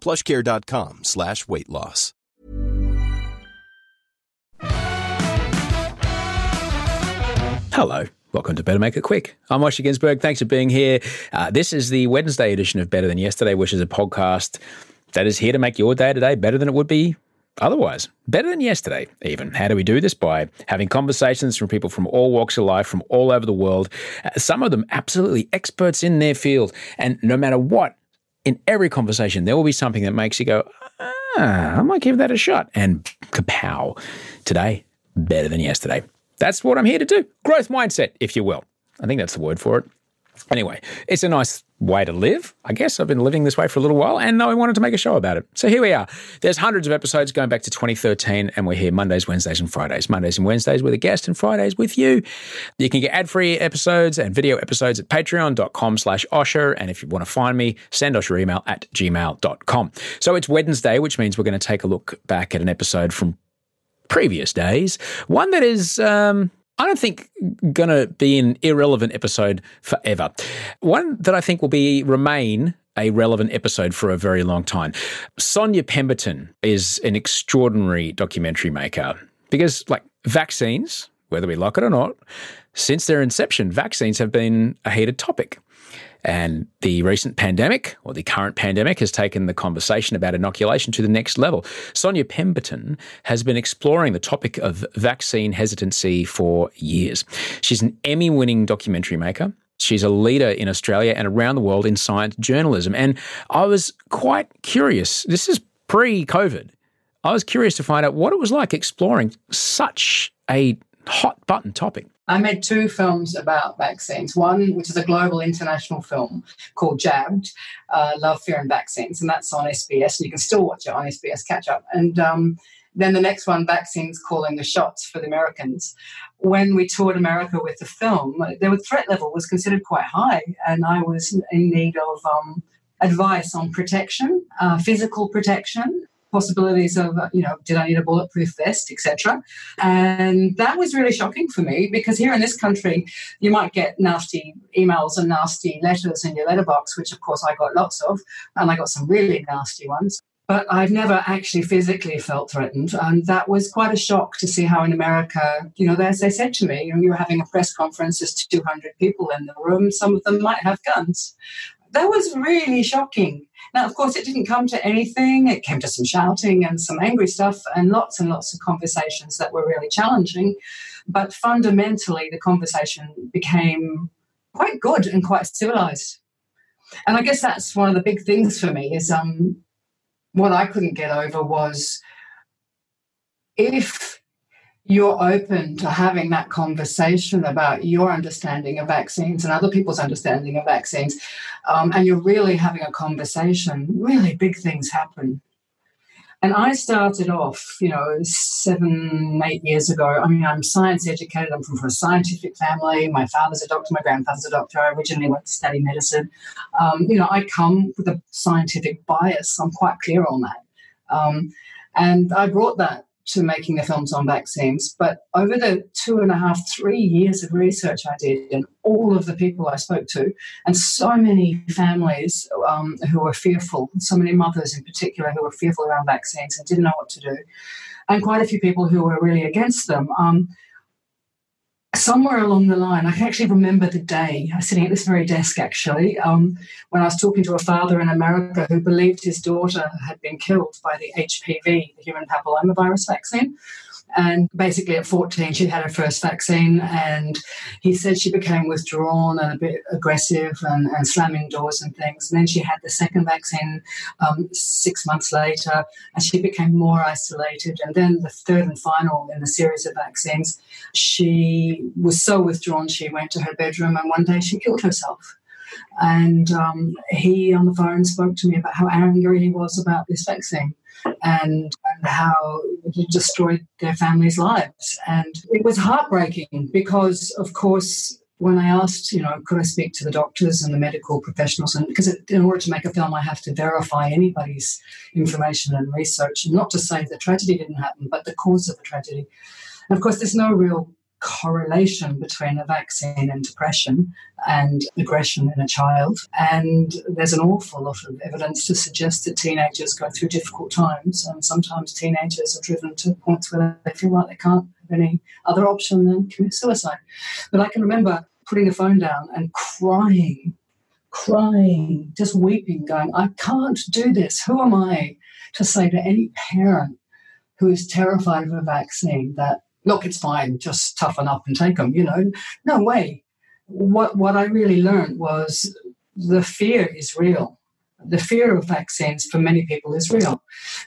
plushcare.com slash weight loss. Hello. Welcome to Better Make It Quick. I'm Osher Günsberg. Thanks for being here. Uh, this is the Wednesday edition of Better Than Yesterday, which is a podcast that is here to make your day today better than it would be otherwise. Better than yesterday, even. How do we do this? By having conversations from people from all walks of life, from all over the world. Uh, some of them absolutely experts in their field. And no matter what, in every conversation, there will be something that makes you go, ah, I might give that a shot. And kapow. Today, better than yesterday. That's what I'm here to do. Growth mindset, if you will. I think that's the word for it. Anyway, it's a nice way to live. I guess I've been living this way for a little while and I wanted to make a show about it. So here we are. There's hundreds of episodes going back to 2013 and we're here Mondays, Wednesdays and Fridays. Mondays and Wednesdays with a guest and Fridays with you. You can get ad-free episodes and video episodes at patreon.com slash Osher. And if you want to find me, send us your email at gmail.com. So it's Wednesday, which means we're going to take a look back at an episode from previous days. One that is, um, I don't think going to be an irrelevant episode forever. One that I think will be remain a relevant episode for a very long time. Sonya Pemberton is an extraordinary documentary maker because, like, vaccines, whether we like it or not, since their inception, vaccines have been a heated topic. And the recent pandemic, or the current pandemic, has taken the conversation about inoculation to the next level. Sonya Pemberton has been exploring the topic of vaccine hesitancy for years. She's an Emmy winning documentary maker. She's a leader in Australia and around the world in science journalism. And I was quite curious. This is pre COVID. I was curious to find out what it was like exploring such a hot button topic. I made two films about vaccines. One, which is a global international film called Jabbed, uh, Love, Fear, and Vaccines, and that's on SBS. And you can still watch it on SBS Catch Up. And um, then the next one, Vaccines Calling the Shots for the Americans. When we toured America with the film, the threat level was considered quite high, and I was in need of um, advice on protection, uh, physical protection, possibilities of uh, you know did i need a bulletproof vest etc and that was really shocking for me because here in this country you might get nasty emails and nasty letters in your letterbox which of course i got lots of and i got some really nasty ones but I've never actually physically felt threatened. And that was quite a shock to see how in America, you know, as they said to me, you know, you're having a press conference, there's 200 people in the room, some of them might have guns. That was really shocking. Now, of course, it didn't come to anything. It came to some shouting and some angry stuff and lots and lots of conversations that were really challenging. But fundamentally, the conversation became quite good and quite civilized. And I guess that's one of the big things for me is um, what I couldn't get over was if you're open to having that conversation about your understanding of vaccines and other people's understanding of vaccines, um, and you're really having a conversation, really big things happen. And I started off, you know, seven, eight years ago. I mean, I'm science educated. I'm from, from a scientific family. My father's a doctor. My grandfather's a doctor. I originally went to study medicine. Um, you know, I come with a scientific bias. I'm quite clear on that. Um, And I brought that to making the films on vaccines. But over the two and a half, three years of research I did, and all of the people I spoke to, and so many families um, who were fearful, so many mothers in particular who were fearful around vaccines and didn't know what to do, and quite a few people who were really against them. Um, somewhere along the line, I can actually remember the day. I was sitting at this very desk actually, um, when I was talking to a father in America who believed his daughter had been killed by the HPV, the human papillomavirus vaccine. And basically, at 14, she had her first vaccine, and he said she became withdrawn and a bit aggressive and, and slamming doors and things. And then she had the second vaccine um, six months later, and she became more isolated. And then the third and final in the series of vaccines, she was so withdrawn, she went to her bedroom, and one day she killed herself. And um, he on the phone spoke to me about how angry he was about this vaccine and, and how destroyed their families' lives. And it was heartbreaking because, of course, when I asked, you know, could I speak to the doctors and the medical professionals? And because in order to make a film, I have to verify anybody's information and research. Not to say the tragedy didn't happen, but the cause of the tragedy. And of course, there's no real correlation between a vaccine and depression and aggression in a child. And there's an awful lot of evidence to suggest that teenagers go through difficult times. And sometimes teenagers are driven to points where they feel like they can't have any other option than commit suicide. But I can remember putting the phone down and crying, crying, just weeping, going, I can't do this. Who am I to say to any parent who is terrified of a vaccine that look, it's fine, just toughen up and take them, you know. No way. What, what I really learned was the fear is real. The fear of vaccines for many people is real.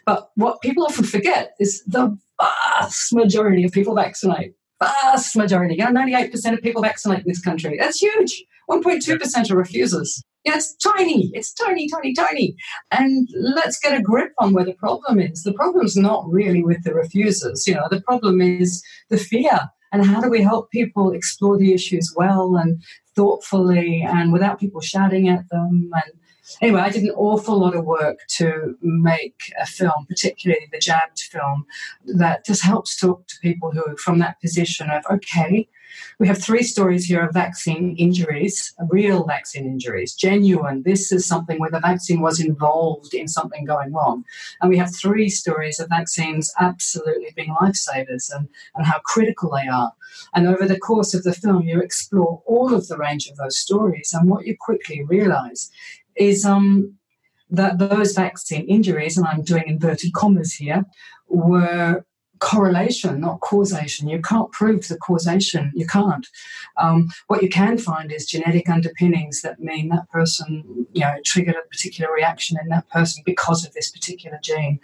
But what people often forget is the vast majority of people vaccinate. Vast majority. You know, 98% of people vaccinate in this country. That's huge. 1.2% are refusers. Yeah, it's tiny. It's tiny, tiny, tiny. And let's get a grip on where the problem is. The problem's not really with the refusers. You know, the problem is the fear. And how do we help people explore the issues well and thoughtfully and without people shouting at them? And anyway, I did an awful lot of work to make a film, particularly the jabbed film, that just helps talk to people who are from that position of, okay, we have three stories here of vaccine injuries, real vaccine injuries, genuine. This is something where the vaccine was involved in something going wrong. And we have three stories of vaccines absolutely being lifesavers and, and how critical they are. And over the course of the film, you explore all of the range of those stories. And what you quickly realize is um, that those vaccine injuries, and I'm doing inverted commas here, were correlation, not causation. You can't prove the causation. You can't. Um, what you can find is genetic underpinnings that mean that person, you know, triggered a particular reaction in that person because of this particular gene.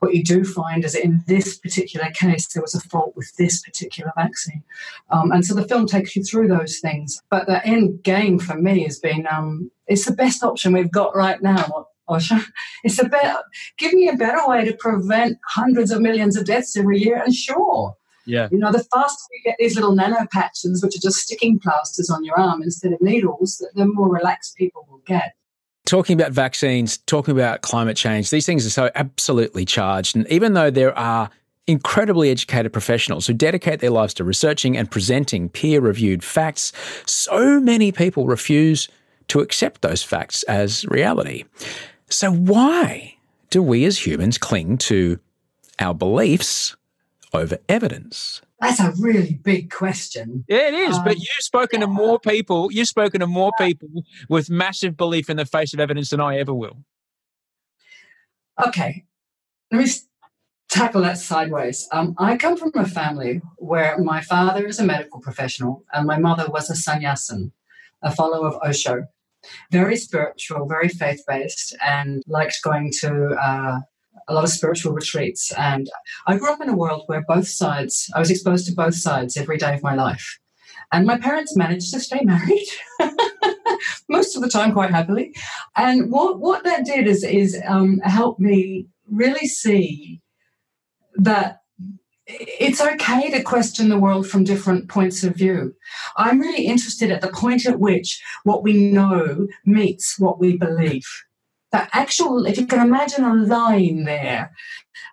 What you do find is in this particular case, there was a fault with this particular vaccine. Um, and so the film takes you through those things. But the end game for me has been um, it's the best option we've got right now. Osher. It's a better, give me a better way to prevent hundreds of millions of deaths every year. And sure, yeah. You know, the faster you get these little nano patches, which are just sticking plasters on your arm instead of needles, the more relaxed people will get. Talking about vaccines, talking about climate change, these things are so absolutely charged. And even though there are incredibly educated professionals who dedicate their lives to researching and presenting peer reviewed facts, so many people refuse to accept those facts as reality. So, why do we as humans cling to our beliefs over evidence? That's a really big question. Yeah, it is. Um, but you've spoken yeah. to more people, you've spoken to more people with massive belief in the face of evidence than I ever will. Okay. Let me tackle that sideways. Um, I come from a family where my father is a medical professional and my mother was a sannyasin, a follower of Osho very spiritual, very faith based, and liked going to uh, a lot of spiritual retreats. And I grew up in a world where both sides, I was exposed to both sides every day of my life. And my parents managed to stay married most of the time quite happily. And what, what that did is, is um, help me really see that it's okay to question the world from different points of view. I'm really interested at the point at which what we know meets what we believe. that actual, if you can imagine a line there.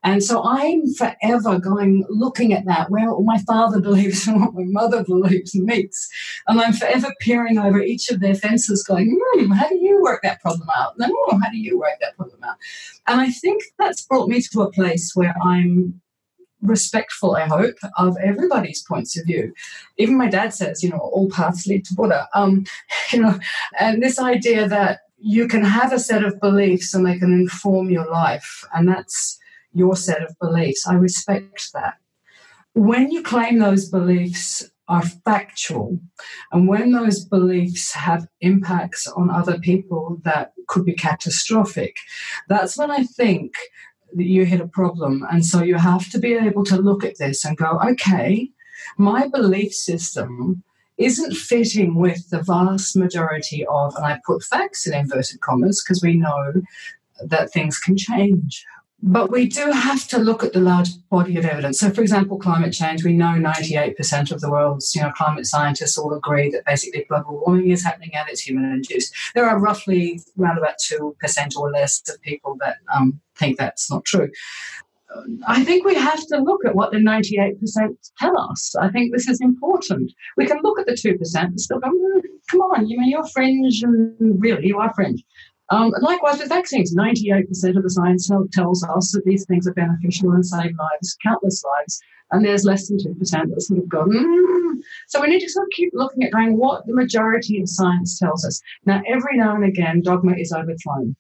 And so I'm forever going, looking at that, where my father believes and what my mother believes meets. And I'm forever peering over each of their fences, going, hmm, how do you work that problem out? And then, oh, how do you work that problem out? And I think that's brought me to a place where I'm respectful, I hope, of everybody's points of view. Even my dad says, you know, all paths lead to Buddha. Um, you know, and this idea that you can have a set of beliefs and they can inform your life, and that's your set of beliefs. I respect that. When you claim those beliefs are factual, and when those beliefs have impacts on other people that could be catastrophic, that's when I think you hit a problem. And so you have to be able to look at this and go, okay, my belief system isn't fitting with the vast majority of, and I put facts in inverted commas because we know that things can change. But we do have to look at the large body of evidence. So, for example, climate change, we know 98% of the world's you know, climate scientists all agree that basically global warming is happening and it's human induced. There are roughly around about 2% or less of people that um, think that's not true. I think we have to look at what the 98% tell us. I think this is important. We can look at the 2% and still go, mm, come on, you know, you're fringe, and really, you are fringe. Um, likewise with vaccines, 98% of the science tells us that these things are beneficial and save lives, countless lives, and there's less than 2% that sort of go, mm. So we need to sort of keep looking at going what the majority of science tells us. Now, every now and again, dogma is overthrown.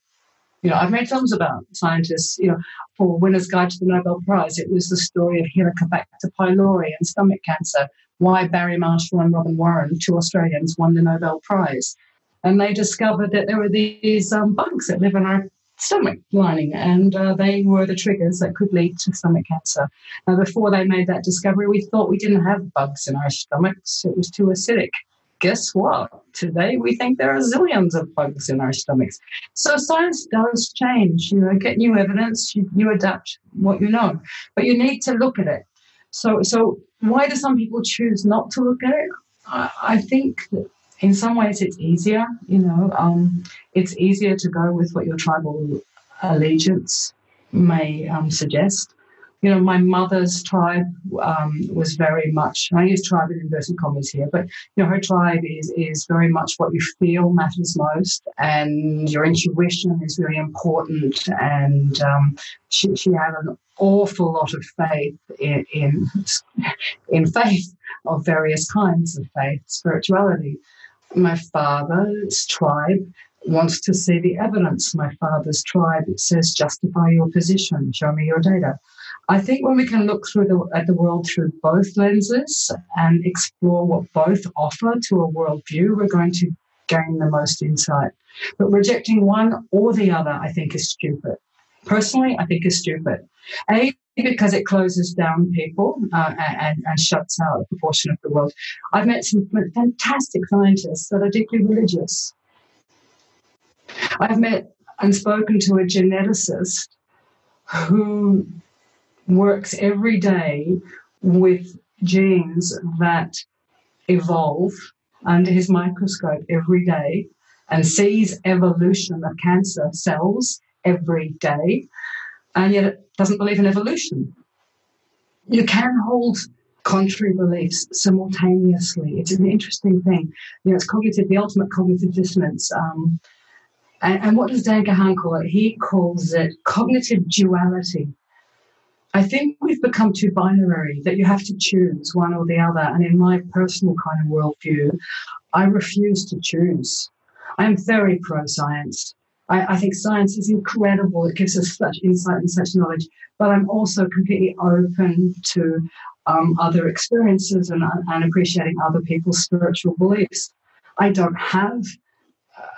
You know, I've made films about scientists, you know, for Winner's Guide to the Nobel Prize. It was the story of Helicobacter pylori and stomach cancer, why Barry Marshall and Robin Warren, two Australians, won the Nobel Prize. And they discovered that there were these um, bugs that live in our stomach lining, and uh, they were the triggers that could lead to stomach cancer. Now, before they made that discovery, we thought we didn't have bugs in our stomachs, it was too acidic. Guess what? Today we think there are zillions of bugs in our stomachs. So science does change. You know, get new evidence, you, you adapt what you know, but you need to look at it. So, so why do some people choose not to look at it? I, I think that in some ways it's easier, you know, um, it's easier to go with what your tribal allegiance may um, suggest. You know, my mother's tribe um, was very much, I use tribe in inverted commas here, but, you know, her tribe is, is very much what you feel matters most and your intuition is very important. And um, she, she had an awful lot of faith in, in, in faith of various kinds of faith, spirituality my father's tribe wants to see the evidence. My father's tribe it says, justify your position, show me your data. I think when we can look through the, at the world through both lenses and explore what both offer to a worldview, we're going to gain the most insight. But rejecting one or the other, I think, is stupid. Personally, I think is stupid. A, because it closes down people uh, and, and, shuts out a proportion of the world. I've met some fantastic scientists that are deeply religious. I've met and spoken to a geneticist who works every day with genes that evolve under his microscope every day and sees evolution of cancer cells every day and yet doesn't believe in evolution. You can hold contrary beliefs simultaneously. It's an interesting thing. You know, it's cognitive, the ultimate cognitive dissonance. Um, and, and, what does Dan Kahan call it? He calls it cognitive duality. I think we've become too binary that you have to choose one or the other. And in my personal kind of worldview, I refuse to choose. I'm very pro science. I, I, think science is incredible. It gives us such insight and such knowledge. But I'm also completely open to um, other experiences and, and appreciating other people's spiritual beliefs. I don't have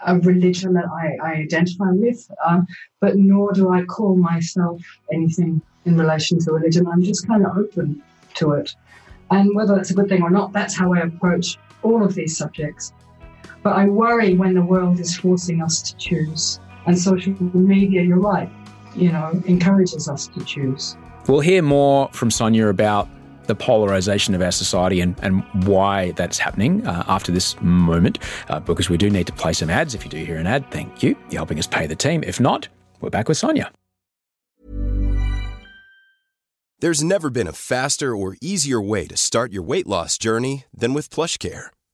a religion that I, I identify with, um, but nor do I call myself anything in relation to religion. I'm just kind of open to it. And whether that's a good thing or not, that's how I approach all of these subjects. But I worry when the world is forcing us to choose. And social media, you're right, you know, encourages us to choose. We'll hear more from Sonya about the polarization of our society and, and why that's happening uh, after this moment, uh, because we do need to play some ads. If you do hear an ad, thank you. You're helping us pay the team. If not, we're back with Sonya. There's never been a faster or easier way to start your weight loss journey than with PlushCare.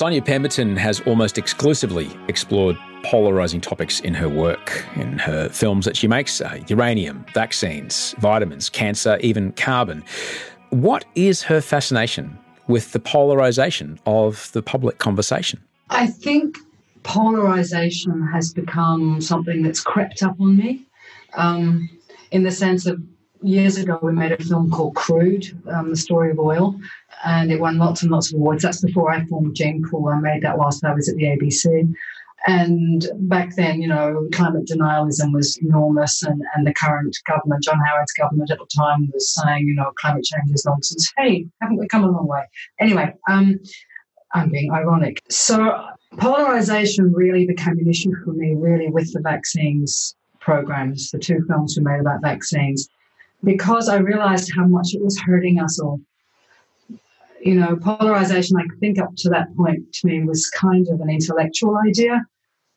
Sonya Pemberton has almost exclusively explored polarizing topics in her work, in her films that she makes uh, uranium, vaccines, vitamins, cancer, even carbon. What is her fascination with the polarization of the public conversation? I think polarization has become something that's crept up on me um, in the sense of years ago we made a film called Crude, um, the story of oil, and it won lots and lots of awards. That's before I formed Genepool. I made that whilst I was at the ABC. And back then, you know, climate denialism was enormous, and, and the current government, John Howard's government at the time, was saying, you know, climate change is nonsense. Hey, haven't we come a long way? Anyway, um, I'm being ironic. So polarization really became an issue for me, really, with the vaccines programs, the two films we made about vaccines, because I realized how much it was hurting us all you know, polarization, I think up to that point to me was kind of an intellectual idea.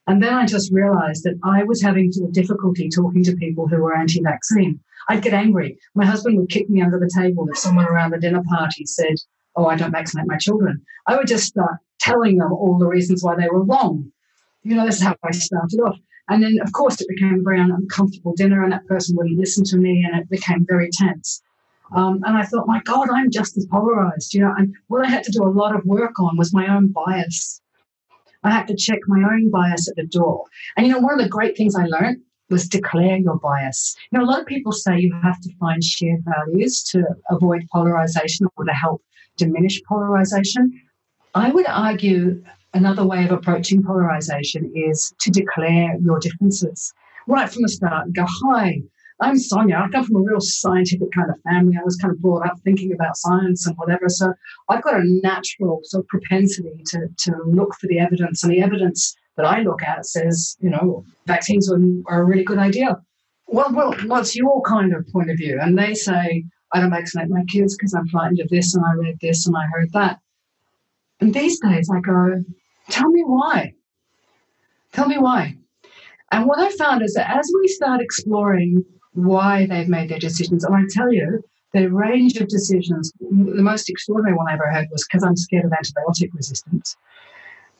And then I just realized that I was having difficulty talking to people who were anti vaccine. I'd get angry. My husband would kick me under the table if someone around the dinner party said, Oh, I don't vaccinate my children. I would just start telling them all the reasons why they were wrong. You know, this is how I started off. And then, of course, it became a very uncomfortable dinner, and that person wouldn't listen to me, and it became very tense. Um, and I thought, my God, I'm just as polarized, you know. And what I had to do a lot of work on was my own bias. I had to check my own bias at the door. And, you know, one of the great things I learned was declare your bias. You know, a lot of people say you have to find shared values to avoid polarization or to help diminish polarization. I would argue another way of approaching polarization is to declare your differences right from the start go, hi, I'm Sonya. I come from a real scientific kind of family. I was kind of brought up thinking about science and whatever. So I've got a natural sort of propensity to, to look for the evidence. And the evidence that I look at says, you know, vaccines are, are a really good idea. Well, well, what's your kind of point of view? And they say, I don't vaccinate my kids because I'm frightened of this and I read this and I heard that. And these days I go, tell me why. Tell me why. And what I found is that as we start exploring why they've made their decisions. And I tell you, the range of decisions, the most extraordinary one I ever heard was because I'm scared of antibiotic resistance.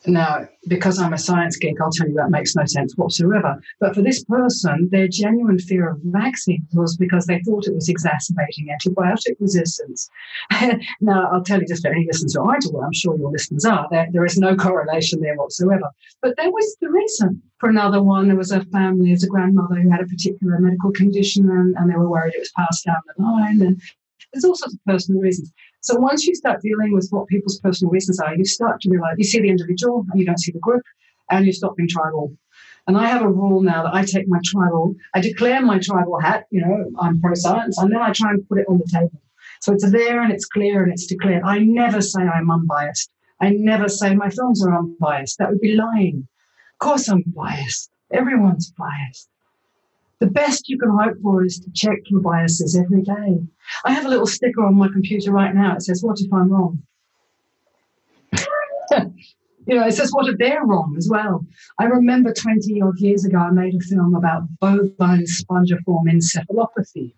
Now, because I'm a science geek, I'll tell you that makes no sense whatsoever. But for this person, their genuine fear of vaccines was because they thought it was exacerbating antibiotic resistance. now, I'll tell you just for any listeners who aren't aware, I'm sure your listeners are, there, there is no correlation there whatsoever. But that was the reason. For another one, there was a family, there's a grandmother who had a particular medical condition and, and they were worried it was passed down the line. And there's all sorts of personal reasons. So once you start dealing with what people's personal reasons are, you start to realize you see the individual and you don't see the group, and you stop being tribal. And I have a rule now that I take my tribal, I declare my tribal hat, you know, I'm pro science, and then I try and put it on the table. So it's there and it's clear and it's declared. I never say I'm unbiased. I never say my films are unbiased. That would be lying. Of course I'm biased. Everyone's biased. The best you can hope for is to check your biases every day. I have a little sticker on my computer right now. It says, What if I'm wrong? you know, it says, What if they're wrong as well? I remember 20 odd years ago, I made a film about bovine spongiform encephalopathy.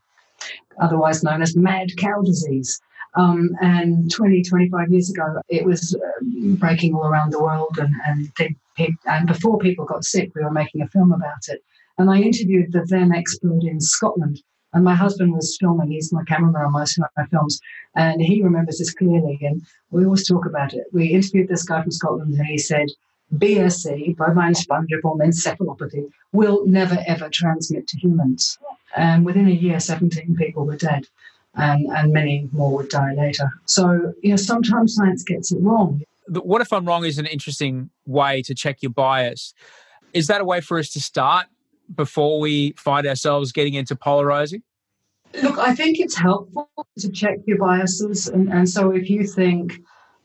otherwise known as mad cow disease. Um, and 20, 25 years ago, it was uh, breaking all around the world. And, and, they, and before people got sick, we were making a film about it. And I interviewed the then expert in Scotland. And my husband was filming, he's my cameraman on most of my films, and he remembers this clearly. And we always talk about it. We interviewed this guy from Scotland, and he said, BSE, bovine spongiform encephalopathy, will never ever transmit to humans. And within a year, 17 people were dead, and, and many more would die later. So, you know, sometimes science gets it wrong. What if I'm wrong is an interesting way to check your bias. Is that a way for us to start before we find ourselves getting into polarizing? Look, I think it's helpful to check your biases. And, and so if you think,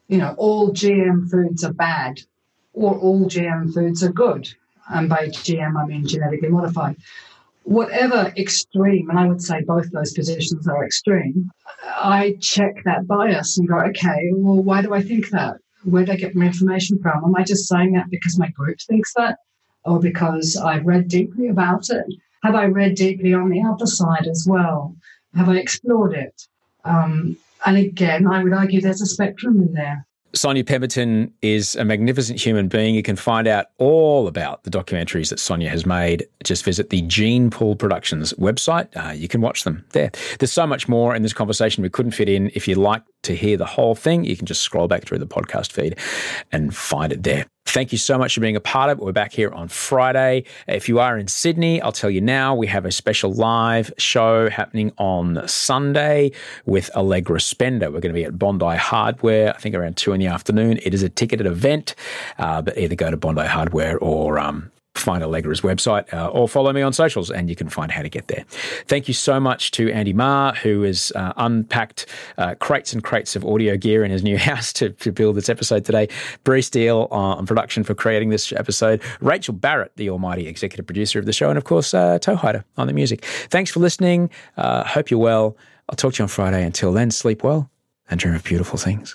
you know, all GM foods are bad, or all GM foods are good. And by GM, I mean genetically modified. Whatever extreme, and I would say both those positions are extreme, I check that bias and go, okay, well, why do I think that? Where do I get my information from? Am I just saying that because my group thinks that? Or because I've read deeply about it? Have I read deeply on the other side as well? Have I explored it? Um, and again, I would argue there's a spectrum in there. Sonya Pemberton is a magnificent human being. You can find out all about the documentaries that Sonya has made. Just visit the Genepool Productions website. Uh, you can watch them there. There's so much more in this conversation we couldn't fit in. If you'd like to hear the whole thing, you can just scroll back through the podcast feed and find it there. Thank you so much for being a part of it. We're back here on Friday. If you are in Sydney, I'll tell you now, we have a special live show happening on Sunday with Allegra Spender. We're going to be at Bondi Hardware, I think around two in the afternoon. It is a ticketed event, uh, but either go to Bondi Hardware or um, find Allegra's website uh, or follow me on socials and you can find how to get there. Thank you so much to Andy Marr, who has uh, unpacked uh, crates and crates of audio gear in his new house to, to build this episode today. Bree Steele on production for creating this episode. Rachel Barrett, the almighty executive producer of the show. And of course, uh, Toehider on the music. Thanks for listening. Uh, hope you're well. I'll talk to you on Friday. Until then, sleep well and dream of beautiful things.